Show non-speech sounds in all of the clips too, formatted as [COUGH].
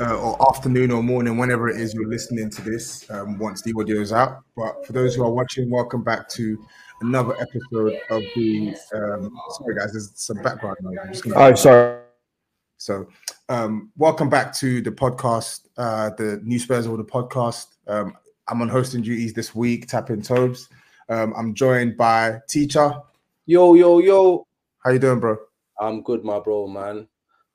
uh, or afternoon or morning, whenever it is you're listening to this, um, once the audio is out. But for those who are watching, welcome back to another episode of the. Um, sorry, guys, there's some background noise. I'm just gonna- Oh, sorry. So, um, welcome back to the podcast, uh, the New Spurs of the podcast. Um, I'm on hosting duties this week, tapping Tobes. Um, I'm joined by Teacher. Yo, yo, yo. How you doing, bro? I'm good, my bro, man.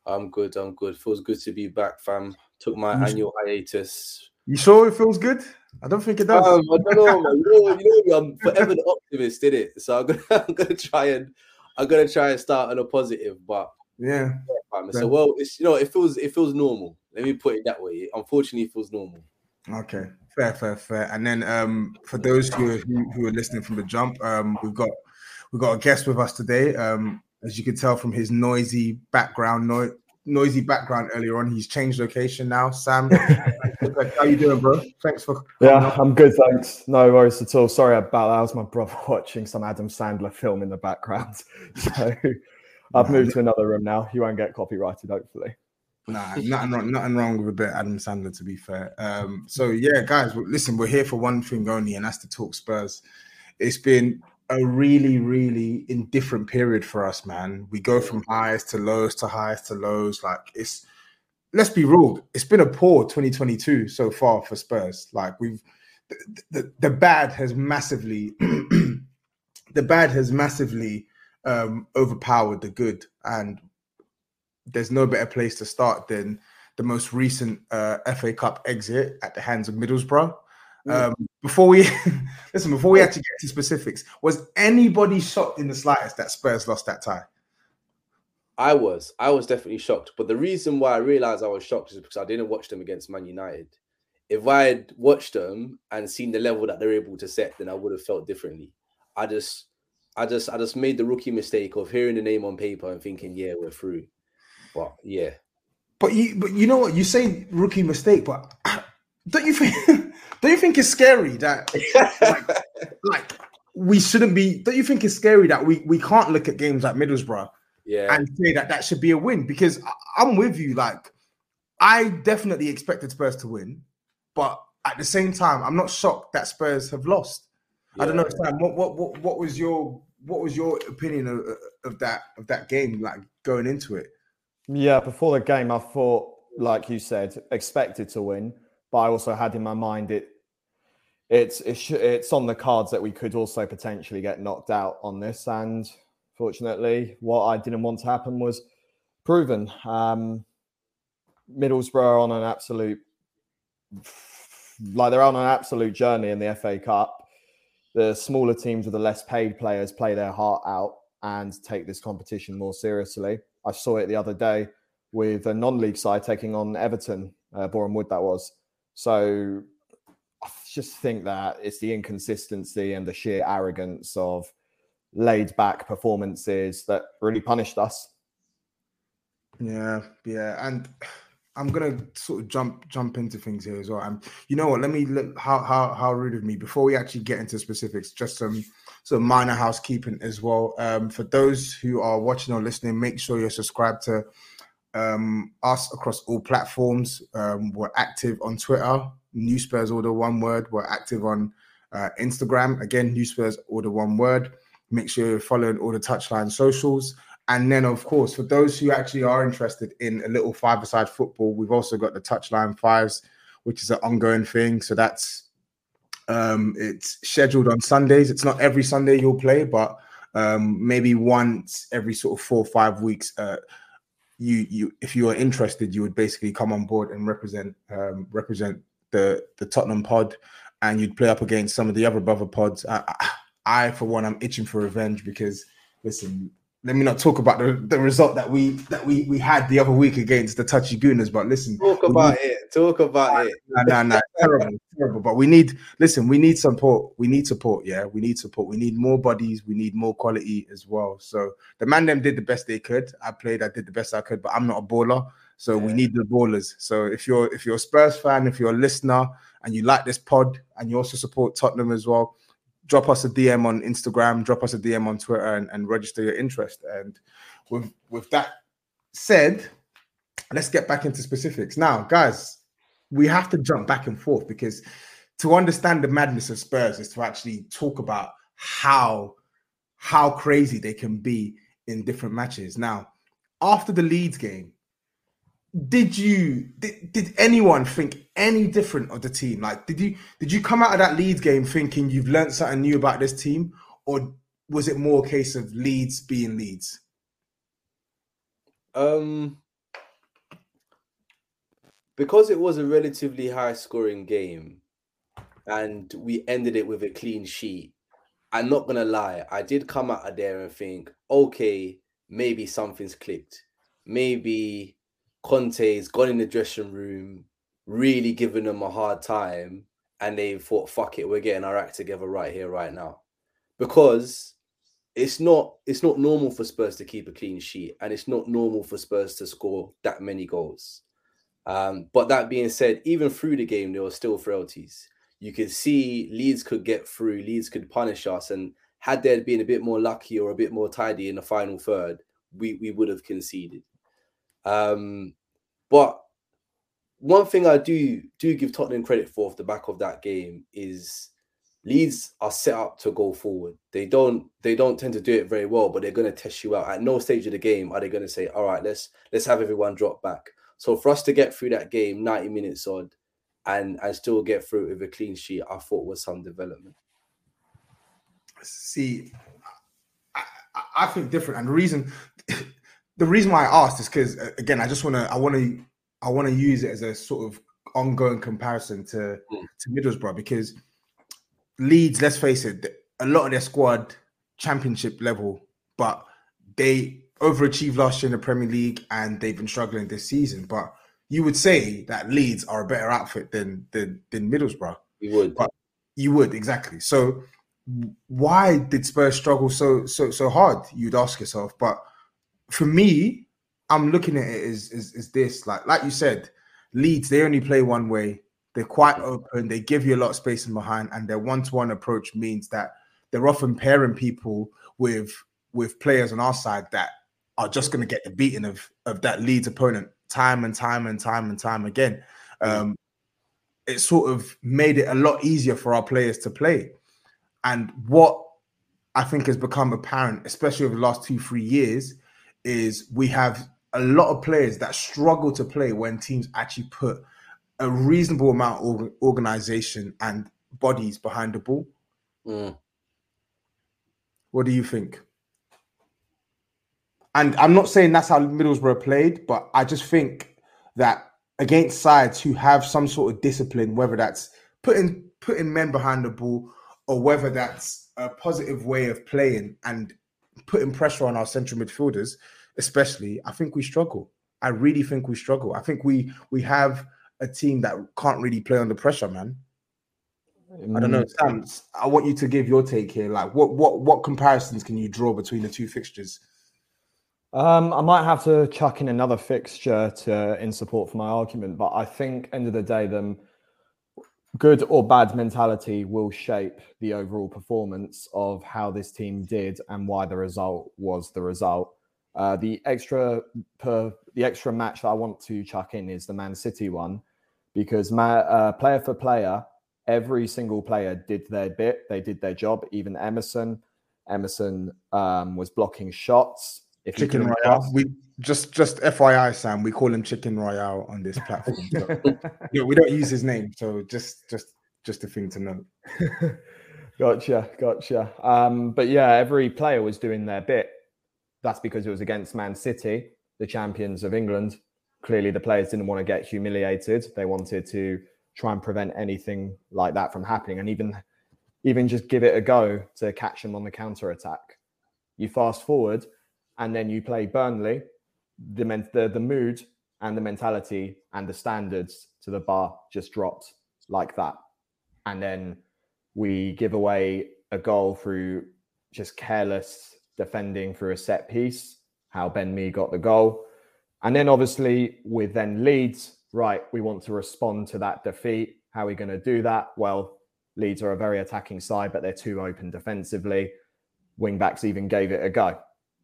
I'm good. I'm good. Feels good to be back, fam. Took my You- annual hiatus. You sure it feels good? I don't think it does. Um, I don't know. you, know you know, I'm forever the optimist, did it? So I'm gonna, [LAUGHS] I'm gonna try and, I'm gonna try and start on a positive. But yeah. fam, so well, it's you know, it feels, it feels normal. Let me put it that way. Unfortunately, it feels normal. Okay, fair, fair, fair. And then um, for those who are, who, who are listening from the jump, um, we've got we've got a guest with us today. Um, as you can tell from his noisy background, no, noisy background earlier on, he's changed location now. Sam, [LAUGHS] how you doing, bro? Thanks for Yeah. I'm good, thanks. No worries at all. Sorry about that. That was my brother [LAUGHS] watching some Adam Sandler film in the background. [LAUGHS] So I've moved to another room now. You won't get copyrighted, hopefully. Nah, nothing wrong, nothing wrong with a bit of Adam Sandler, to be fair. Um, so yeah, guys, listen, we're here for one thing only, and that's to talk Spurs. It's been a really, really indifferent period for us, man. We go from highs to lows to highs to lows. Like it's let's be real, it's been a poor 2022 so far for Spurs. Like we've the, the, the bad has massively [CLEARS THROAT] the bad has massively um overpowered the good and there's no better place to start than the most recent uh, FA Cup exit at the hands of Middlesbrough. Um, before we [LAUGHS] listen, before we actually get to specifics, was anybody shocked in the slightest that Spurs lost that tie? I was, I was definitely shocked. But the reason why I realized I was shocked is because I didn't watch them against Man United. If I had watched them and seen the level that they're able to set, then I would have felt differently. I just, I just, I just made the rookie mistake of hearing the name on paper and thinking, yeah, we're through. But yeah, But you, but you know what? You say rookie mistake, but [CLEARS THROAT] don't you think? [LAUGHS] don't you think it's scary that [LAUGHS] like, like we shouldn't be? Don't you think it's scary that we we can't look at games like Middlesbrough yeah, and say that that should be a win? Because I, I'm with you. Like I definitely expected Spurs to win, but at the same time, I'm not shocked that Spurs have lost. I don't know. Sam. What what what, what was your what was your opinion of, of that of that game? Like going into it. Yeah, before the game, I thought like you said, expected to win, but I also had in my mind it it's it's on the cards that we could also potentially get knocked out on this. And fortunately, what I didn't want to happen was proven. Um, Middlesbrough on an absolute like they're on an absolute journey in the FA Cup. The smaller teams with the less paid players play their heart out and take this competition more seriously. I saw it the other day with a non-league side taking on Everton, uh, Boreham Wood that was. So I just think that it's the inconsistency and the sheer arrogance of laid back performances that really punished us. Yeah, yeah, and I'm gonna sort of jump jump into things here as well. And you know what? Let me look how how how rude of me before we actually get into specifics. Just some some minor housekeeping as well. Um, for those who are watching or listening, make sure you're subscribed to um, us across all platforms. Um, we're active on Twitter, New Spurs Order One Word. We're active on uh, Instagram, again, New Spurs Order One Word. Make sure you're following all the touchline socials. And then, of course, for those who actually are interested in a little five-a-side football, we've also got the touchline fives, which is an ongoing thing. So that's um, it's scheduled on Sundays. It's not every Sunday you'll play, but um, maybe once every sort of four or five weeks. Uh, you you if you are interested, you would basically come on board and represent um, represent the the Tottenham pod, and you'd play up against some of the other brother pods. I, I, I for one, I'm itching for revenge because listen, let me not talk about the, the result that we that we we had the other week against the touchy gooners. But listen, talk about need, it. Talk about it. No, no, no, terrible, terrible. But we need listen. We need support. We need support. Yeah, we need support. We need more bodies. We need more quality as well. So the man them did the best they could. I played. I did the best I could. But I'm not a baller. So yeah. we need the ballers. So if you're if you're a Spurs fan, if you're a listener, and you like this pod, and you also support Tottenham as well drop us a DM on Instagram, drop us a DM on Twitter, and, and register your interest. And with with that said, let's get back into specifics now, guys. We have to jump back and forth because to understand the madness of Spurs is to actually talk about how how crazy they can be in different matches. Now, after the Leeds game, did you did, did anyone think any different of the team? Like did you did you come out of that leeds game thinking you've learned something new about this team? Or was it more a case of leeds being leeds? Um because it was a relatively high scoring game and we ended it with a clean sheet i'm not gonna lie i did come out of there and think okay maybe something's clicked. Maybe Conte's gone in the dressing room, really giving them a hard time, and they thought, "Fuck it, we're getting our act together right here, right now," because it's not it's not normal for Spurs to keep a clean sheet, and it's not normal for Spurs to score that many goals. Um, but that being said, even through the game, there were still frailties. You could see Leeds could get through, Leeds could punish us, and had there been a bit more lucky or a bit more tidy in the final third, we we would have conceded. Um, but one thing I do do give Tottenham credit for off the back of that game is Leeds are set up to go forward. They don't they don't tend to do it very well, but they're going to test you out. At no stage of the game are they going to say, "All right, let's let's have everyone drop back." So for us to get through that game, ninety minutes odd, and and still get through with a clean sheet, I thought was some development. See, I, I think different, and the reason the reason why I asked is because uh, again, I just want to, I want to, I want to use it as a sort of ongoing comparison to mm. to Middlesbrough because Leeds, let's face it, a lot of their squad championship level, but they overachieved last year in the Premier League and they've been struggling this season. But you would say that Leeds are a better outfit than than, than Middlesbrough. You would, but you would exactly. So why did Spurs struggle so so so hard? You'd ask yourself, but for me, I'm looking at it as, as, as this like like you said, Leeds they only play one way. They're quite open. They give you a lot of space in behind, and their one-to-one approach means that they're often pairing people with with players on our side that are just going to get the beating of of that Leeds opponent time and time and time and time again. Um, it sort of made it a lot easier for our players to play. And what I think has become apparent, especially over the last two, three years, is we have a lot of players that struggle to play when teams actually put a reasonable amount of organization and bodies behind the ball. Mm. What do you think? And I'm not saying that's how Middlesbrough played, but I just think that against sides who have some sort of discipline, whether that's putting putting men behind the ball or whether that's a positive way of playing and putting pressure on our central midfielders, especially, I think we struggle. I really think we struggle. I think we we have a team that can't really play under pressure, man. I don't know, Mm. Sam. I want you to give your take here. Like, what what what comparisons can you draw between the two fixtures? Um, I might have to chuck in another fixture to in support for my argument, but I think end of the day, them good or bad mentality will shape the overall performance of how this team did and why the result was the result. Uh, the extra per the extra match that I want to chuck in is the Man City one because ma- uh, player for player, every single player did their bit. They did their job. Even Emerson, Emerson um, was blocking shots. If Chicken Royale. cross- We just just FYI, Sam. We call him Chicken Royale on this platform. So, [LAUGHS] yeah, we don't use his name, so just just just a thing to note. [LAUGHS] gotcha, gotcha. Um, but yeah, every player was doing their bit. That's because it was against Man City, the champions of England. Clearly, the players didn't want to get humiliated. They wanted to try and prevent anything like that from happening, and even even just give it a go to catch them on the counter attack. You fast forward, and then you play Burnley. The men- the the mood and the mentality and the standards to the bar just dropped like that, and then we give away a goal through just careless defending through a set piece. How Ben Mee got the goal, and then obviously with then Leeds, right? We want to respond to that defeat. How are we going to do that? Well, Leeds are a very attacking side, but they're too open defensively. Wing backs even gave it a go,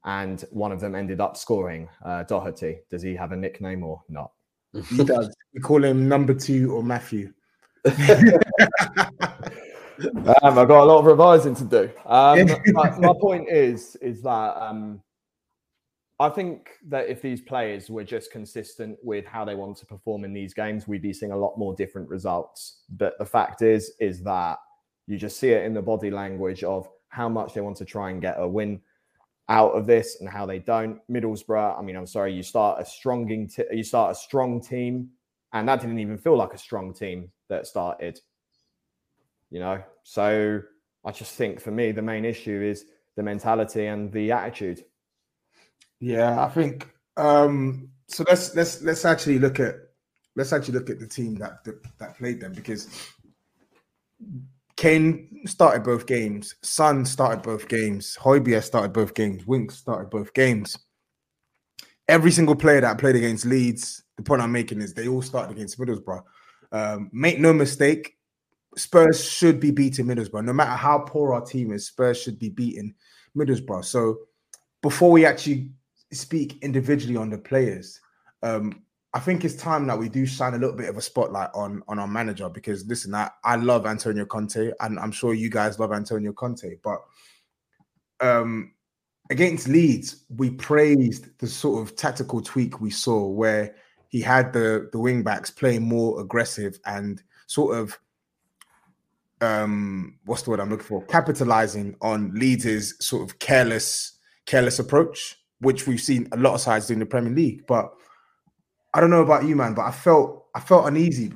and one of them ended up scoring. Uh, Doherty. Does he have a nickname or not? He does. [LAUGHS] We call him number two or Matthew. [LAUGHS] um, I've got a lot of revising to do. Um, [LAUGHS] my, my point is, is that um, I think that if these players were just consistent with how they want to perform in these games, we'd be seeing a lot more different results. But the fact is, is that you just see it in the body language of how much they want to try and get a win out of this and how they don't. Middlesbrough, I mean, I'm sorry, you start a strong, t- you start a strong team, and that didn't even feel like a strong team that started you know so i just think for me the main issue is the mentality and the attitude Yeah, I think um so let's let's let's actually look at let's actually look at the team that that, that played them because Kane started both games, Son started both games, Højbjerg started both games, Winks started both games. Every single player that played against Leeds, the point I'm making is they all started against Middlesbrough. Um, make no mistake, Spurs should be beating Middlesbrough. No matter how poor our team is, Spurs should be beating Middlesbrough. So before we actually speak individually on the players, um, I think it's time that we do shine a little bit of a spotlight on on our manager because listen, I, I love Antonio Conte and I'm sure you guys love Antonio Conte, but um against Leeds, we praised the sort of tactical tweak we saw where he had the the wing backs playing more aggressive and sort of um what's the word I'm looking for? Capitalizing on Leeds' sort of careless, careless approach, which we've seen a lot of sides do in the Premier League. But I don't know about you, man, but I felt I felt uneasy.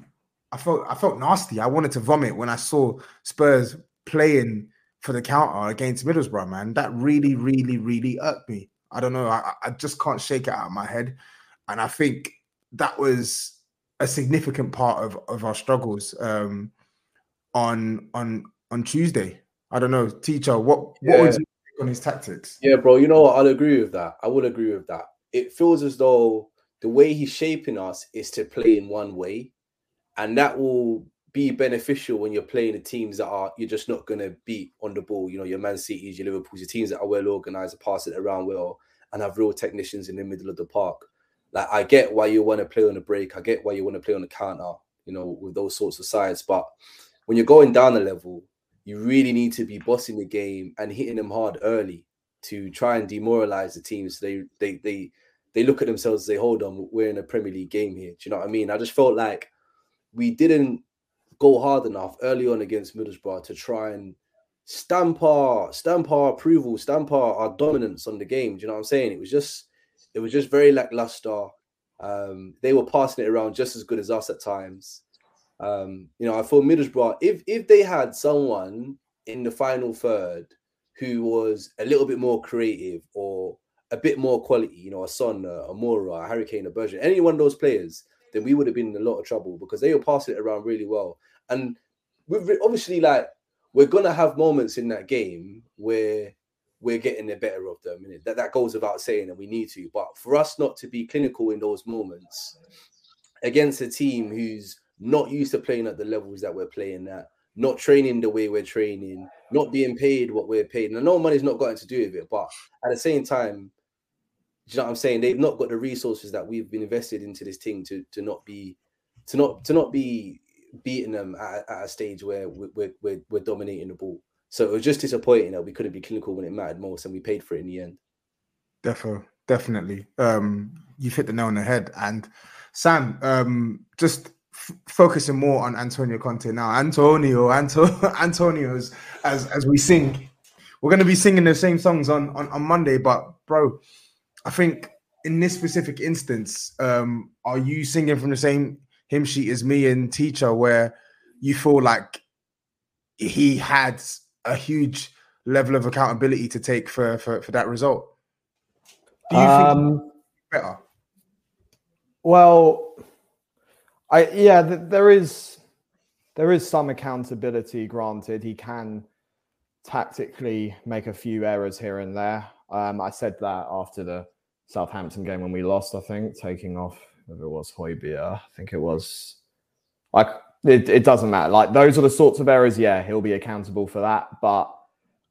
I felt I felt nasty. I wanted to vomit when I saw Spurs playing for the counter against Middlesbrough, man. That really, really, really irked me. I don't know. I, I just can't shake it out of my head. And I think that was a significant part of, of our struggles um, on on on Tuesday. I don't know, teacher. What what Yeah. was your take on his tactics? Yeah, bro. You know what? I'll agree with that. I would agree with that. It feels as though the way he's shaping us is to play in one way, and that will be beneficial when you're playing the teams that are you're just not going to beat on the ball. You know, your Man Cities, your Liverpool's, your teams that are well organized, pass it around well, and have real technicians in the middle of the park. Like I get why you want to play on the break. I get why you want to play on the counter. You know, with those sorts of sides, but when you're going down a level, you really need to be bossing the game and hitting them hard early to try and demoralize the team so they they they they look at themselves and say, "Hold on, we're in a Premier League game here." Do you know what I mean? I just felt like we didn't go hard enough early on against Middlesbrough to try and stamp our stamp our approval, stamp our, our dominance on the game. Do you know what I'm saying? It was just it was just very lackluster. Um, they were passing it around just as good as us at times. Um, you know, I thought Middlesbrough, if if they had someone in the final third who was a little bit more creative or a bit more quality, you know, a Son, a Moura, a Hurricane, a Bergwijn, any one of those players, then we would have been in a lot of trouble because they were passing it around really well. And we've obviously like we're gonna have moments in that game where we're getting the better of them. And that, that goes without saying, and we need to. But for us not to be clinical in those moments against a team who's not used to playing at the levels that we're playing at, not training the way we're training, not being paid what we're paid. And I know money's not got to do with it, but at the same time, you know what I'm saying? They've not got the resources that we've been invested into this thing to to not be to not to not be beating them at, at a stage where we're, we're, we're dominating the ball. So it was just disappointing that we couldn't be clinical when it mattered most, and we paid for it in the end. Definitely, definitely. Um, you've hit the nail on the head. And Sam, um, just f- focusing more on Antonio Conte now. Antonio, Anto, [LAUGHS] Antonio's as as we sing. We're going to be singing the same songs on, on on Monday, but bro, I think in this specific instance, um, are you singing from the same hymn sheet as me and teacher, where you feel like he had a huge level of accountability to take for for, for that result? Do you um, think better? Well, I yeah, th- there is there is some accountability granted. He can tactically make a few errors here and there. Um, I said that after the Southampton game when we lost, I think, taking off if it was Højbjerg, I think it was like it, it doesn't matter. Like those are the sorts of errors, yeah, he'll be accountable for that. But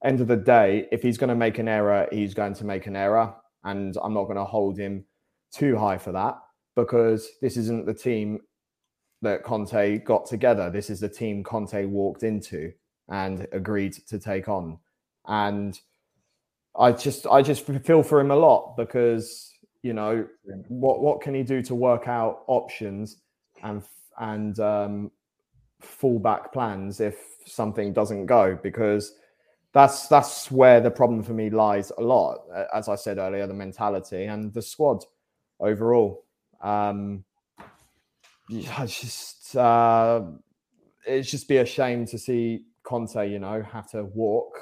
end of the day, if he's going to make an error, he's going to make an error. And I'm not going to hold him too high for that because this isn't the team that Conte got together. This is the team Conte walked into and agreed to take on. And I just I just feel for him a lot because you know what what can he do to work out options and and um, fallback plans if something doesn't go? Because that's that's where the problem for me lies a lot as i said earlier the mentality and the squad overall. Um I just uh it's just be a shame to see conte you know have to walk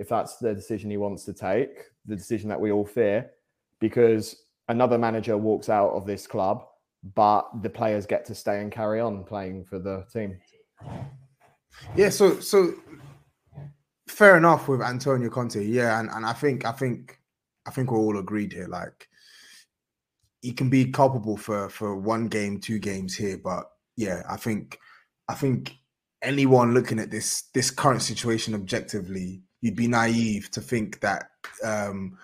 if that's the decision he wants to take the decision that we all fear because another manager walks out of this club but the players get to stay and carry on playing for the team. Yeah, so so fair enough with Antonio Conte. Yeah, and, and I think I think I think we're all agreed here. Like he can be culpable for for one game, two games here, but yeah, I think I think anyone looking at this this current situation objectively, you'd be naive to think that um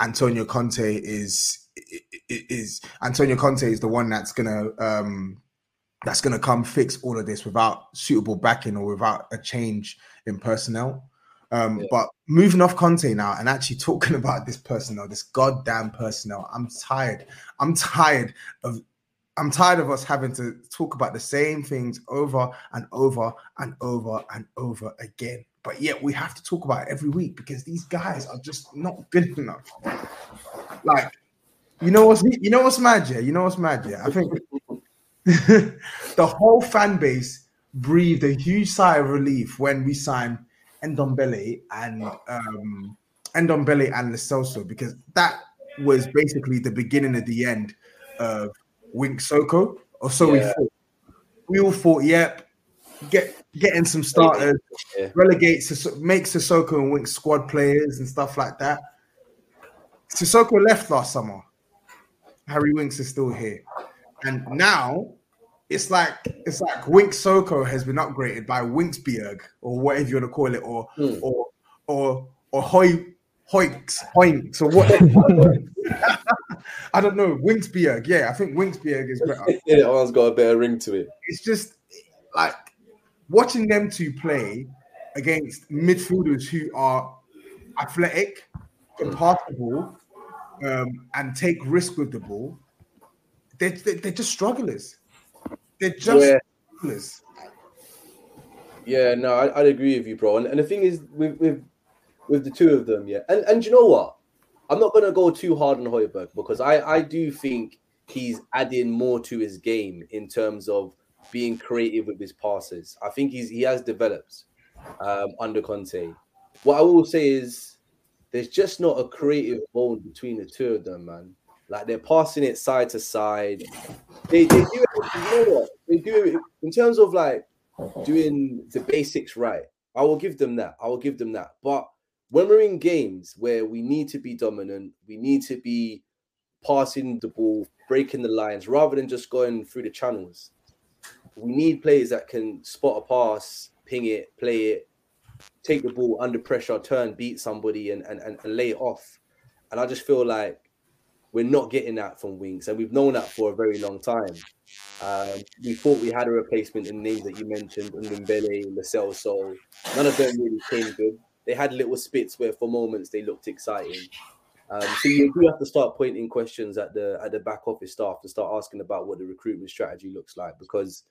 Antonio Conte is is Antonio Conte is the one that's gonna um, that's gonna come fix all of this without suitable backing or without a change in personnel. Um, yeah. But moving off Conte now and actually talking [LAUGHS] about this personnel, this goddamn personnel, I'm tired. I'm tired of I'm tired of us having to talk about the same things over and over and over and over again. But yet we have to talk about it every week because these guys are just not good enough. Like you know what's you know what's mad, yeah? You know what's mad, yeah? I think [LAUGHS] the whole fan base breathed a huge sigh of relief when we signed Ndombele and um Ndombele and Lo because that was basically the beginning of the end of Wink Soko, or so yeah. we thought. We all thought, yep, get getting some starters, yeah. relegates, makes Sissoko and Wink squad players and stuff like that. Sissoko left last summer. Harry Winks is still here. And now it's like it's like Winks Soko has been upgraded by Winksberg or whatever you want to call it, or mm. or or or Hoy Hoiks Hoinks or what [LAUGHS] I don't know. Winksberg, yeah, I think Winksberg is better. [LAUGHS] yeah, that one's got a better ring to it. It's just like watching them two play against midfielders who are athletic, can pass the ball, um, and take risk with the ball, they're, they're, just strugglers. They're just yeah. strugglers. Yeah, no, I, would agree with you, bro. And, and the thing is, with, with with the two of them, yeah. And and you know what? I'm not gonna go too hard on Højbjerg because I I do think he's adding more to his game in terms of being creative with his passes. I think he's he has developed um, under Conte. What I will say is there's just not a creative bond between the two of them, man. Like they're passing it side to side. They, they do it, you know what? They do it in terms of like doing the basics right. I will give them that. I will give them that. But when we're in games where we need to be dominant, we need to be passing the ball, breaking the lines, rather than just going through the channels. We need players that can spot a pass, ping it, play it, take the ball under pressure, turn, beat somebody, and and, and, and lay it off. And I just feel like we're not getting that from Winks, and we've known that for a very long time. Um, we thought we had a replacement in names that you mentioned, Ndombele, Lo Celso, so none of them really came good. They had little spits where, for moments, they looked exciting. Um, so you do have to start pointing questions at the at the back office staff to start asking about what the recruitment strategy looks like because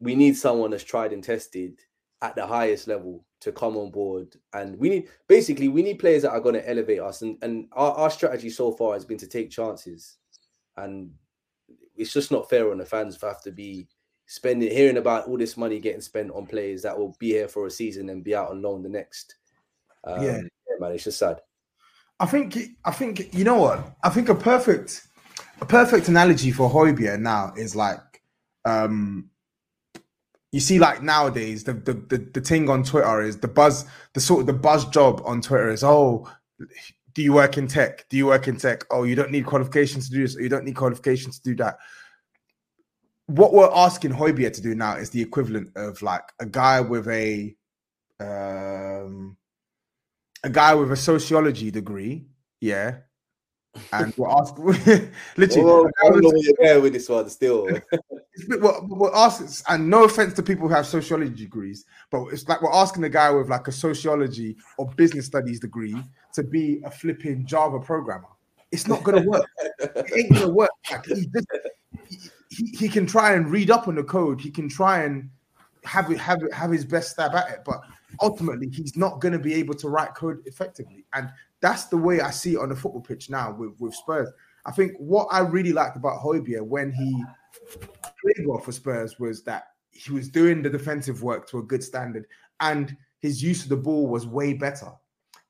we need someone that's tried and tested at the highest level to come on board. And we need basically we need players that are going to elevate us. And and our, our strategy so far has been to take chances. And it's just not fair on the fans to have to be spending hearing about all this money getting spent on players that will be here for a season and be out on loan the next. Um, yeah. yeah, man, it's just sad. I think I think you know what? I think a perfect a perfect analogy for Højbjerg now is like um you see like nowadays the, the the the thing on Twitter is the buzz the sort of the buzz job on Twitter is oh do you work in tech? Do you work in tech? Oh, you don't need qualifications to do this. Or you don't need qualifications to do that. What we're asking Højbjerg to do now is the equivalent of like a guy with a um a guy with a sociology degree, yeah, and we're asking literally. Well, I don't know where you're with this one still. We're, we're asking, and no offense to people who have sociology degrees, but it's like we're asking a guy with like a sociology or business studies degree to be a flipping Java programmer. It's not gonna work. it ain't gonna work. Like, he, just, he, he can try and read up on the code. He can try and have it, have it, have his best stab at it, but ultimately he's not going to be able to write code effectively. And that's the way I see it on the football pitch now with, with Spurs. I think what I really liked about Højbjerg when he played well for Spurs was that he was doing the defensive work to a good standard and his use of the ball was way better.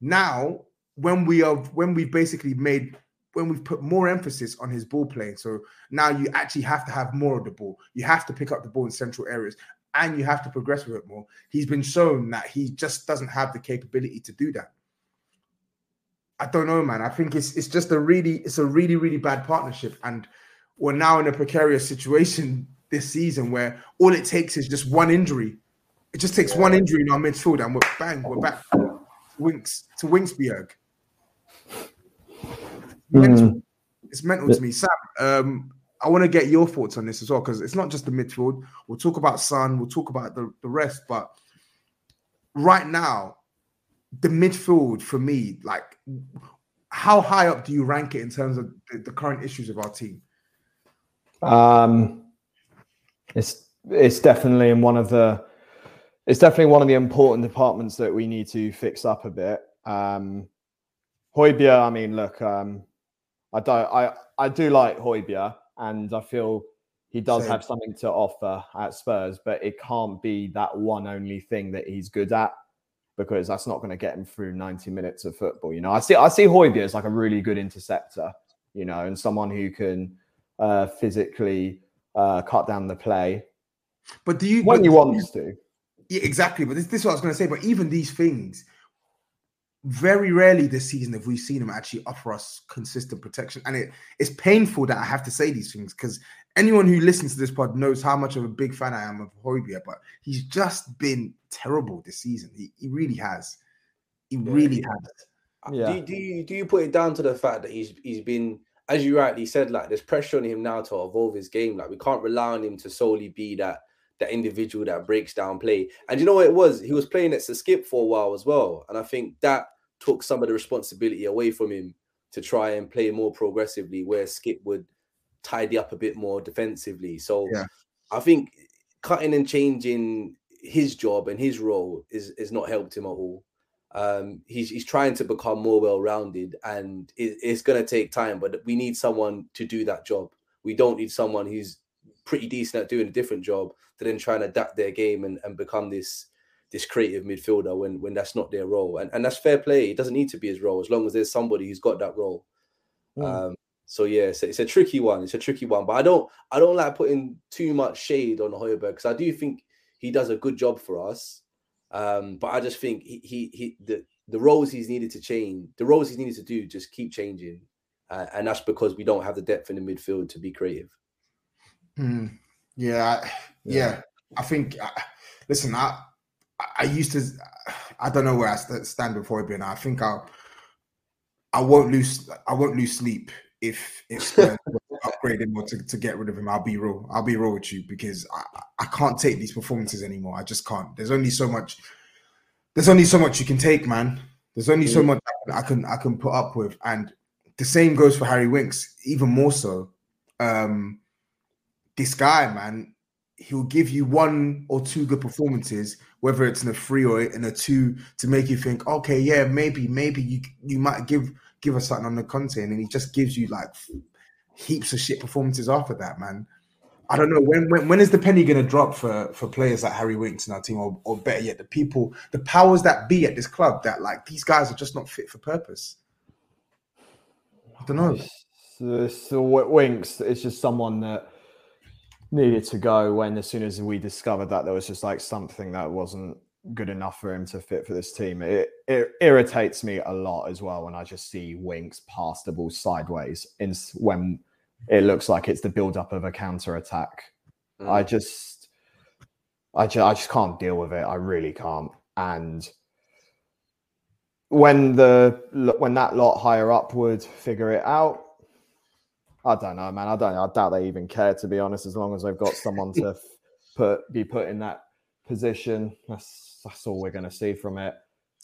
Now, when we are when we've basically made when we've put more emphasis on his ball playing, so now you actually have to have more of the ball. You have to pick up the ball in central areas and you have to progress with it more. He's been shown that he just doesn't have the capability to do that. I don't know, man. I think it's it's just a really it's a really really bad partnership, and we're now in a precarious situation this season where all it takes is just one injury. It just takes one injury in our midfield, and we're bang, we're back to Winks to Winksbjerg. Mm. It's mental to me, Sam. Um, I want to get your thoughts on this as well because it's not just the midfield. We'll talk about Son, we'll talk about the, the rest, but right now, the midfield for me, like, how high up do you rank it in terms of the, the current issues of our team? Um, it's it's definitely in one of the it's definitely one of the important departments that we need to fix up a bit. Um, I mean, look, um, I don't, I I do like Højbjerg and I feel he does have something to offer at Spurs, but it can't be that one only thing that he's good at because that's not going to get him through 90 minutes of football. You know, I see I see Højbjerg as like a really good interceptor, you know, and someone who can uh, physically uh, cut down the play. But do you when you want to? Yeah, exactly. But this, this is what I was going to say. But even these things, very rarely this season have we seen him actually offer us consistent protection. And it, it's painful that I have to say these things because anyone who listens to this pod knows how much of a big fan I am of Højbjerg, but he's just been terrible this season. He, he really has. He really has. Yeah. Do, do you do you put it down to the fact that he's he's been as you rightly said, like there's pressure on him now to evolve his game. Like we can't rely on him to solely be that that individual that breaks down play. And you know what it was? He was playing at skip for a while as well. And I think that took some of the responsibility away from him to try and play more progressively, where Skip would tidy up a bit more defensively. So Yeah. I think cutting and changing his job and his role is is not helped him at all. Um, he's he's trying to become more well rounded, and it, it's going to take time. But we need someone to do that job. We don't need someone who's pretty decent at doing a different job to then try and adapt their game and, and become this this creative midfielder when when that's not their role. And and that's fair play. It doesn't need to be his role as long as there's somebody who's got that role. Mm. Um, so yeah, it's a, it's a tricky one. It's a tricky one, but I don't I don't like putting too much shade on Højbjerg because I do think he does a good job for us. Um, but I just think he, he he the the roles he's needed to change, the roles he's needed to do, just keep changing, uh, and that's because we don't have the depth in the midfield to be creative. Hmm. Yeah, I- yeah. I think. Uh, listen, I I used to. I don't know where I stand before Højbjerg. I think I'll. I won't lose. I won't lose sleep if if [LAUGHS] Spurs upgrade him or to, to get rid of him. I'll be real. I'll be real with you because I, I can't take these performances anymore. I just can't. There's only so much. There's only so much you can take, man. There's only so Mm. much I can I can put up with, and the same goes for Harry Winks. Even more so. Um, this guy, man, he'll give you one or two good performances, whether it's in a three or in a two, to make you think, okay, yeah, maybe, maybe you you might give give us something on the content, and he just gives you like heaps of shit performances after that, man. I don't know when when, when is the penny gonna drop for for players like Harry Winks in our team, or, or better yet, the people, the powers that be at this club that like these guys are just not fit for purpose. I don't know. So, so Wi- Winks is just someone that needed to go when as soon as we discovered that there was just like something that wasn't good enough for him to fit for this team. It, it irritates me a lot as well when I just see Winks pass the ball sideways in when it looks like it's the build up of a counter attack. I mm. just I just I just can't deal with it. I really can't. And when the when that lot higher up would figure it out, I don't know, man. I don't. I doubt they even care, to be honest. As long as they've got someone to [LAUGHS] put be put in that position, that's that's all we're going to see from it.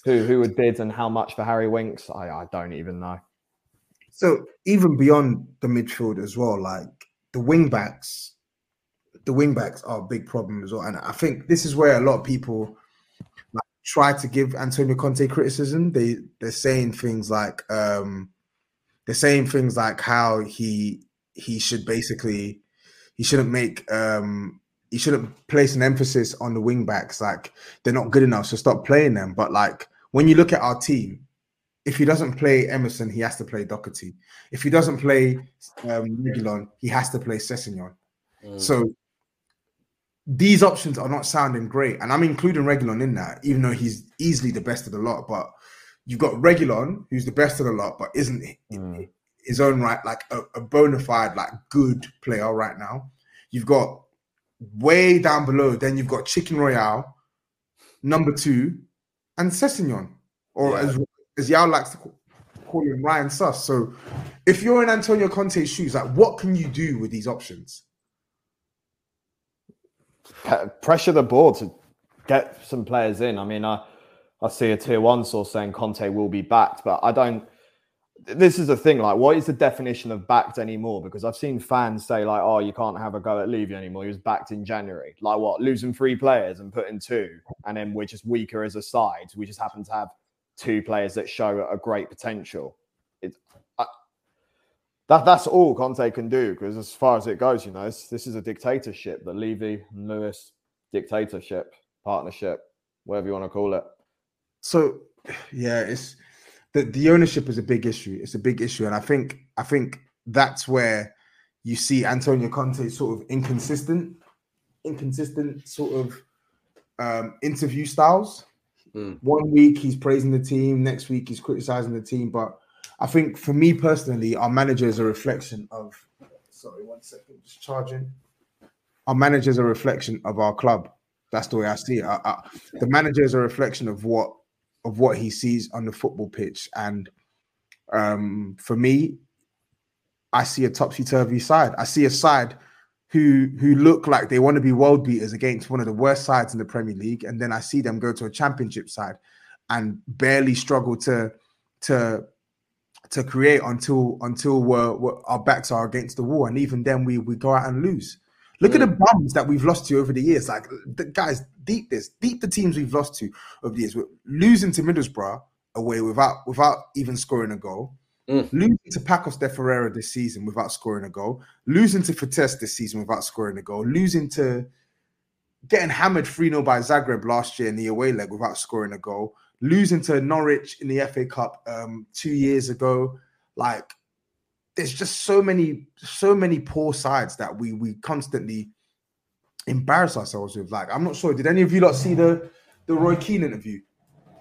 Who who would bid and how much for Harry Winks? I I don't even know. So even beyond the midfield as well, like the wing backs, the wing backs are a big problem as well. And I think this is where a lot of people like try to give Antonio Conte criticism. They they're saying things like um they're saying things like how he he should basically he shouldn't make um he shouldn't place an emphasis on the wing backs like they're not good enough so stop playing them but like when you look at our team if he doesn't play Emerson, he has to play Doherty. If he doesn't play um, Reguilon, he has to play Sessegnon. Mm. So these options are not sounding great, and I'm including Reguilon in that, even though he's easily the best of the lot. But you've got Reguilon, who's the best of the lot, but isn't Mm. his own right like a, a bona fide like good player right now. You've got way down below, then you've got Chicken Royale, number two, and Sessegnon, or Yeah. as as Yao likes to call, call him Ryan Suss. So if you're in Antonio Conte's shoes, like what can you do with these options? Pressure the board to get some players in. I mean, I I see a tier one source saying Conte will be backed, but I don't. This is the thing. Like, what is the definition of backed anymore? Because I've seen fans say like, "Oh, you can't have a go at Levy anymore. He was backed in January." Like, what? Losing three players and putting two, and then we're just weaker as a side. We just happen to have two players that show a great potential. It, I, that that's all Conte can do because as far as it goes, you know, it's, this is a dictatorship. The Levy and Lewis dictatorship partnership, whatever you want to call it. So yeah, it's the, the ownership is a big issue. It's a big issue. And I think I think that's where you see Antonio Conte sort of inconsistent, inconsistent sort of um interview styles. Mm. One week he's praising the team, next week he's criticizing the team. But I think for me personally, our manager is a reflection of sorry, one second, just charging. Our manager is a reflection of our club. That's the way I see it. I, I, the manager is a reflection of what of what he sees on the football pitch. And um, for me, I see a topsy turvy side. I see a side who who look like they want to be world beaters against one of the worst sides in the Premier League, and then I see them go to a championship side and barely struggle to to to create until until we're, we're, our backs are against the wall, and even then we we go out and lose. Look mm. at the bums that we've lost to over the years. Like the guys, deep this, deep the teams we've lost to over the years. We're losing to Middlesbrough away without without even scoring a goal. Mm. Losing to Pacos de Ferreira this season without scoring a goal. Losing to Vitesse this season without scoring a goal. Losing to getting hammered 3 0 by Zagreb last year in the away leg without scoring a goal. Losing to Norwich in the FA Cup um, two years ago. Like, there's just so many, so many poor sides that we we constantly embarrass ourselves with. Like, I'm not sure. Did any of you lot see the the Roy Keane interview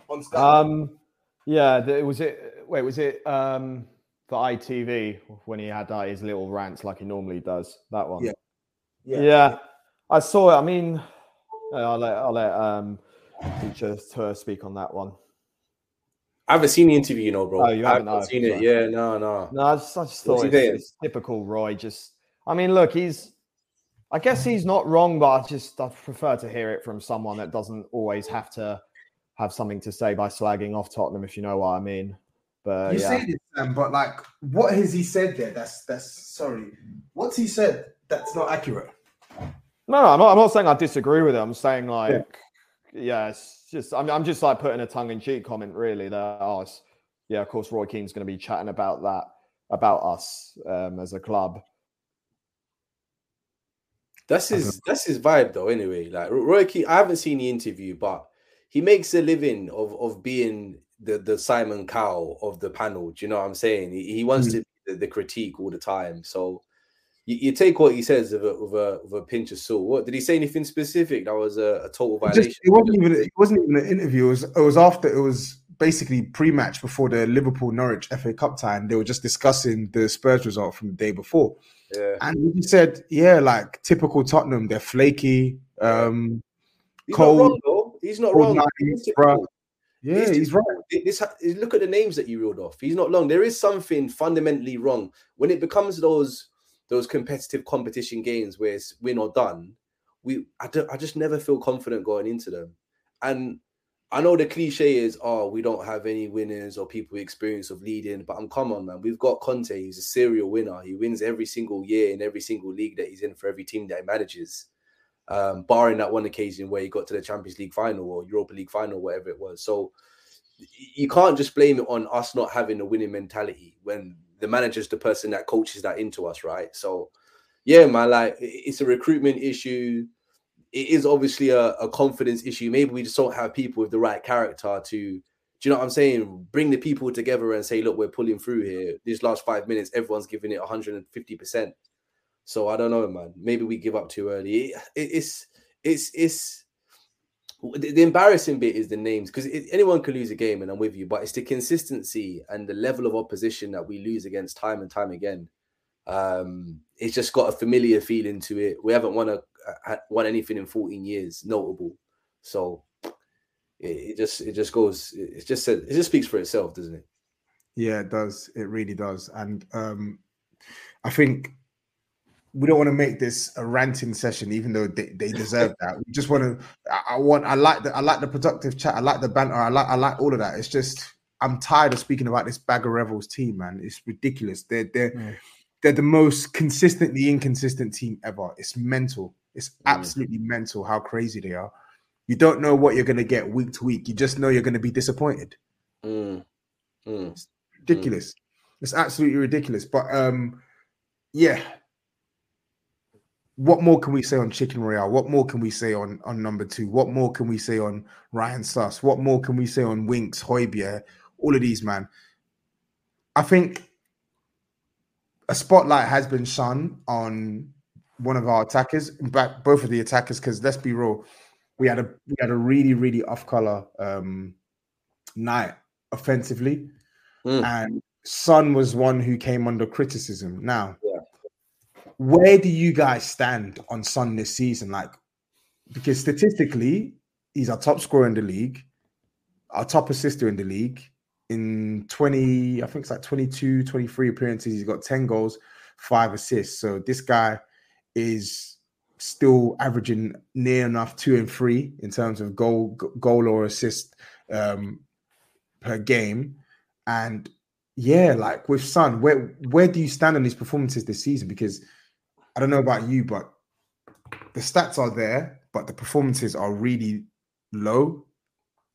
on Um, yeah, it was it. Wait, was it um for ITV when he had uh, his little rants like he normally does? That one. Yeah. Yeah. yeah. I saw it. I mean, I'll let I'll let um teacher to speak on that one. I haven't seen the interview, you know, bro. Oh, you haven't, I haven't seen it. Yeah, no, no. No, I just, I just thought it's, it's, typical Roy. Just, I mean, look, he's. I guess he's not wrong, but I just I prefer to hear it from someone that doesn't always have to have something to say by slagging off Tottenham, if you know what I mean. But you yeah. say this, Sam, but like, what has he said there? That's that's sorry. What's he said that's not accurate? No, no I'm not. I'm not saying I disagree with it. I'm saying like, yeah, yeah it's just I'm, I'm just like putting a tongue in cheek comment, really. That oh, yeah, of course, Roy Keane's going to be chatting about that about us um, as a club. That's his that's his vibe though. Anyway, like Roy Keane, I haven't seen the interview, but he makes a living of of being the the Simon Cowell of the panel. Do you know what I'm saying? He, he wants mm-hmm. to be the, the, critique all the time. So you, you, take what he says with a, with a with a pinch of salt. What did he say? Anything specific? That was a, a total violation. It, just, it wasn't even it wasn't even an interview. It was it was after it was basically pre-match before the Liverpool Norwich FA Cup time. They were just discussing the Spurs result from the day before. Yeah. And he said, yeah, like typical Tottenham, they're flaky. Um, He's cold, not wrong, though. He's not wrong. Bro. Yeah, he's, he's right. This, look at the names that you reeled off. He's not long. There is something fundamentally wrong when it becomes those those competitive competition games where it's win or done. We, I, don't, I just never feel confident going into them. And I know the cliche is, oh, we don't have any winners or people with experience of leading, but I'm come on, man. We've got Conte. He's a serial winner. He wins every single year in every single league that he's in for every team that he manages um, barring that one occasion where he got to the Champions League final or Europa League final, whatever it was. So you can't just blame it on us not having a winning mentality when the manager's the person that coaches that into us, right? So yeah, man, like it's a recruitment issue. It is obviously a, a confidence issue. Maybe we just don't have people with the right character to do you know what I'm saying? Bring the people together and say, look, we're pulling through here. These last five minutes, everyone's giving it 150%. So I don't know, man. Maybe we give up too early. It, it, it's it's it's the, embarrassing bit is the names because anyone can lose a game, and I'm with you. But it's the consistency and the level of opposition that we lose against time and time again. Um, it's just got a familiar feeling to it. We haven't won a won anything in 14 years, notable. So it, it just it just goes. It just said it just speaks for itself, doesn't it? Yeah, it does. It really does. And um, I think we don't want to make this a ranting session, even though they, they deserve [LAUGHS] that. We just want to. I, I want. I like the. I like the productive chat. I like the banter. I like. I like all of that. It's just. I'm tired of speaking about this bag of revels team, man. It's ridiculous. They're they're mm. They're the most consistently inconsistent team ever. It's mental. It's mm. absolutely mental how crazy they are. You don't know what you're going to get week to week. You just know you're going to be disappointed. Mm. mm. It's ridiculous. It's absolutely ridiculous. But um, yeah, what more can we say on Chicken Royale? What more can we say on on number two? What more can we say on Ryan Suss? What more can we say on Winks, Højbjerg? All of these, man. I think a spotlight has been shone on one of our attackers. In fact, both of the attackers, because let's be real, we had a we had a really really off color um, night offensively, mm. and Son was one who came under criticism. Now, where do you guys stand on Son this season? Like, because statistically, he's our top scorer in the league, our top assister in the league. In 20, I think it's like 22, 23 appearances, he's got 10 goals, five assists. So this guy is still averaging near enough two and three in terms of goal goal or assist um, per game. And yeah, like with Son, where where do you stand on these performances this season? Because I don't know about you, but the stats are there, but the performances are really low.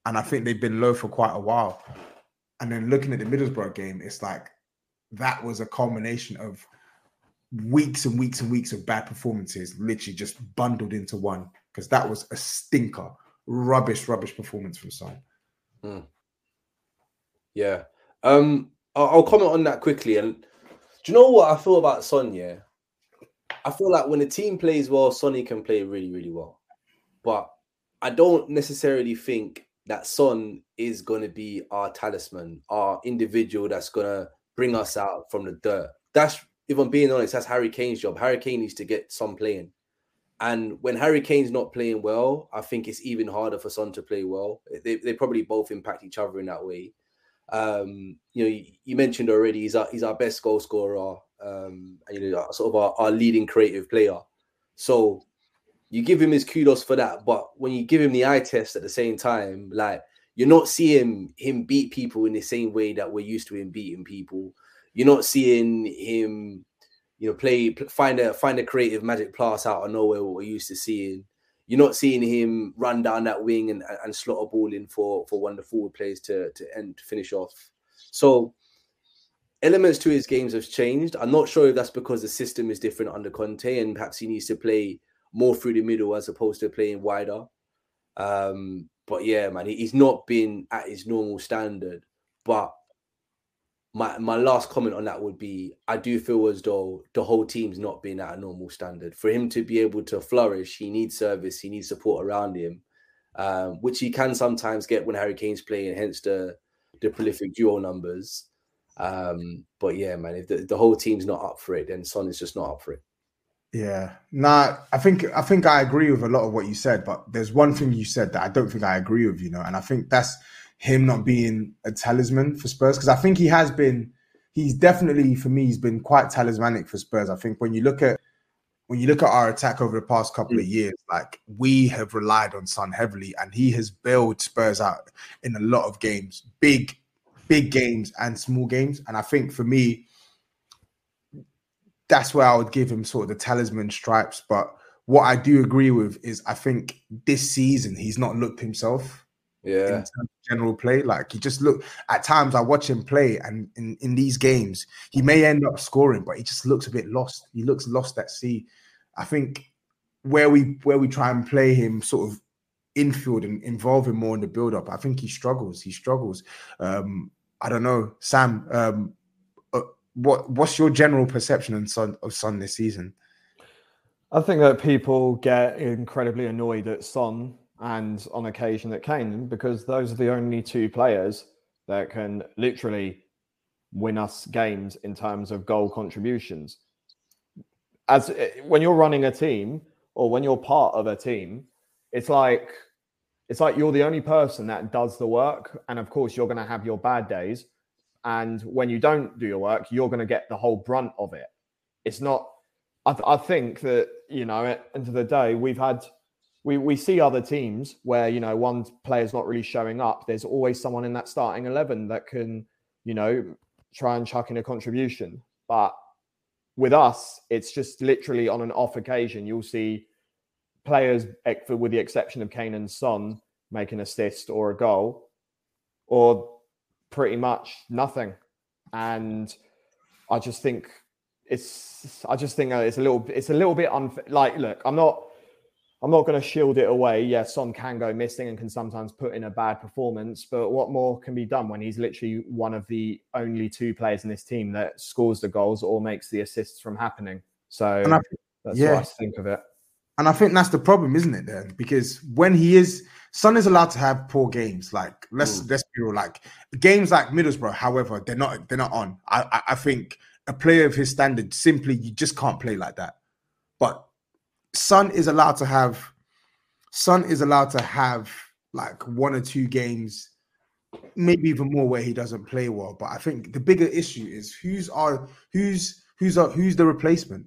And I think they've been low for quite a while. And then looking at the Middlesbrough game, it's like that was a culmination of weeks and weeks and weeks of bad performances, literally just bundled into one. Because that was a stinker, rubbish, rubbish performance from Son. Mm. Yeah. Um, I'll, comment on that quickly. And do you know what I feel about Son? Yeah, I feel like when a team plays well, Sonny can play really, really well. But I don't necessarily think that Son is going to be our talisman, our individual that's going to bring us out from the dirt. That's, if I'm being honest, that's Harry Kane's job. Harry Kane needs to get Son playing. And when Harry Kane's not playing well, I think it's even harder for Son to play well. They, they probably both impact each other in that way. Um, you know, you, you, mentioned already he's our, he's our best goal scorer, um, and you know, sort of our, our leading creative player. So you give him his kudos for that. But when you give him the eye test at the same time, like you're not seeing him beat people in the same way that we're used to him beating people. You're not seeing him, you know, play find a find a creative magic pass out of nowhere what we're used to seeing. You're not seeing him run down that wing and, and slot a ball in for for one of the forward players to to end to finish off. So elements to his games have changed. I'm not sure if that's because the system is different under Conte and perhaps he needs to play more through the middle as opposed to playing wider. Um, but yeah, man, he's not been at his normal standard. But my my last comment on that would be I do feel as though the whole team's not been at a normal standard. For him to be able to flourish, he needs service, he needs support around him, um, which he can sometimes get when Harry Kane's playing, hence the the prolific duo numbers. Um, but yeah, man, if the, the whole team's not up for it, then Son is just not up for it. Yeah, nah, I think I think I agree with a lot of what you said, but there's one thing you said that I don't think I agree with, you know, and I think that's him not being a talisman for Spurs because I think he has been. He's definitely for me. He's been quite talismanic for Spurs. I think when you look at when you look at our attack over the past couple mm. of years, like we have relied on Son heavily, and he has bailed Spurs out in a lot of games, big, big games and small games. And I think for me, that's where I would give him sort of the talisman stripes. But what I do agree with is I think this season he's not looked himself. Yeah. general play. Like he just look at times I watch him play and in, in these games, he may end up scoring, but he just looks a bit lost. He looks lost at sea. I think where we where we try and play him sort of infield and involve him more in the build-up, I think he struggles. He struggles. Um, I don't know, Sam. Um, what what's your general perception of Son of Son this season? I think that people get incredibly annoyed at Son and on occasion at Kane because those are the only two players that can literally win us games in terms of goal contributions. As when you're running a team or when you're part of a team, it's like it's like you're the only person that does the work and of course you're going to have your bad days and when you don't do your work, you're going to get the whole brunt of it. It's not. I, th- I think that you know, at the end of the day, we've had we we see other teams where you know one player's not really showing up. There's always someone in that starting eleven that can you know try and chuck in a contribution. But with us, it's just literally on an off occasion. You'll see players, with the exception of Kane and Son, make an assist or a goal, or pretty much nothing. And I just think it's I just think it's a little it's a little bit unfair. Like, look, I'm not I'm not going to shield it away. Yes, Son can go missing and can sometimes put in a bad performance, but what more can be done when he's literally one of the only two players in this team that scores the goals or makes the assists from happening? So I, that's yeah. what I think of it. And I think that's the problem, isn't it? Then because when he is Son is allowed to have poor games. Like let's mm. let's be real. Like games like Middlesbrough, however, they're not they're not on. I, I, I think a player of his standard simply you just can't play like that. But Son is allowed to have Son is allowed to have like one or two games, maybe even more where he doesn't play well. But I think the bigger issue is who's our who's who's who's the replacement